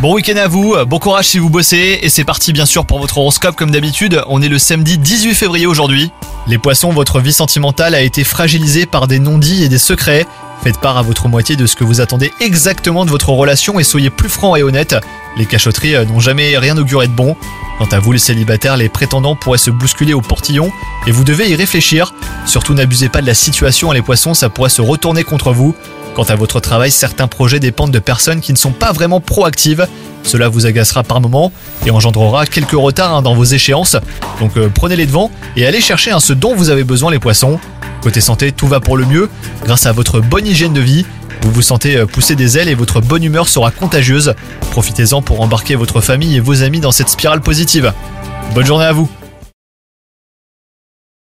Bon week-end à vous, bon courage si vous bossez, et c'est parti bien sûr pour votre horoscope comme d'habitude, on est le samedi 18 février aujourd'hui. Les poissons, votre vie sentimentale a été fragilisée par des non-dits et des secrets. Faites part à votre moitié de ce que vous attendez exactement de votre relation et soyez plus franc et honnête. Les cachotteries euh, n'ont jamais rien auguré de bon. Quant à vous les célibataires, les prétendants pourraient se bousculer au portillon et vous devez y réfléchir. Surtout n'abusez pas de la situation les poissons, ça pourrait se retourner contre vous. Quant à votre travail, certains projets dépendent de personnes qui ne sont pas vraiment proactives. Cela vous agacera par moments et engendrera quelques retards hein, dans vos échéances. Donc euh, prenez les devants et allez chercher ce dont vous avez besoin les poissons. Côté santé, tout va pour le mieux. Grâce à votre bonne hygiène de vie, vous vous sentez euh, pousser des ailes et votre bonne humeur sera contagieuse. Profitez-en pour embarquer votre famille et vos amis dans cette spirale positive. Bonne journée à vous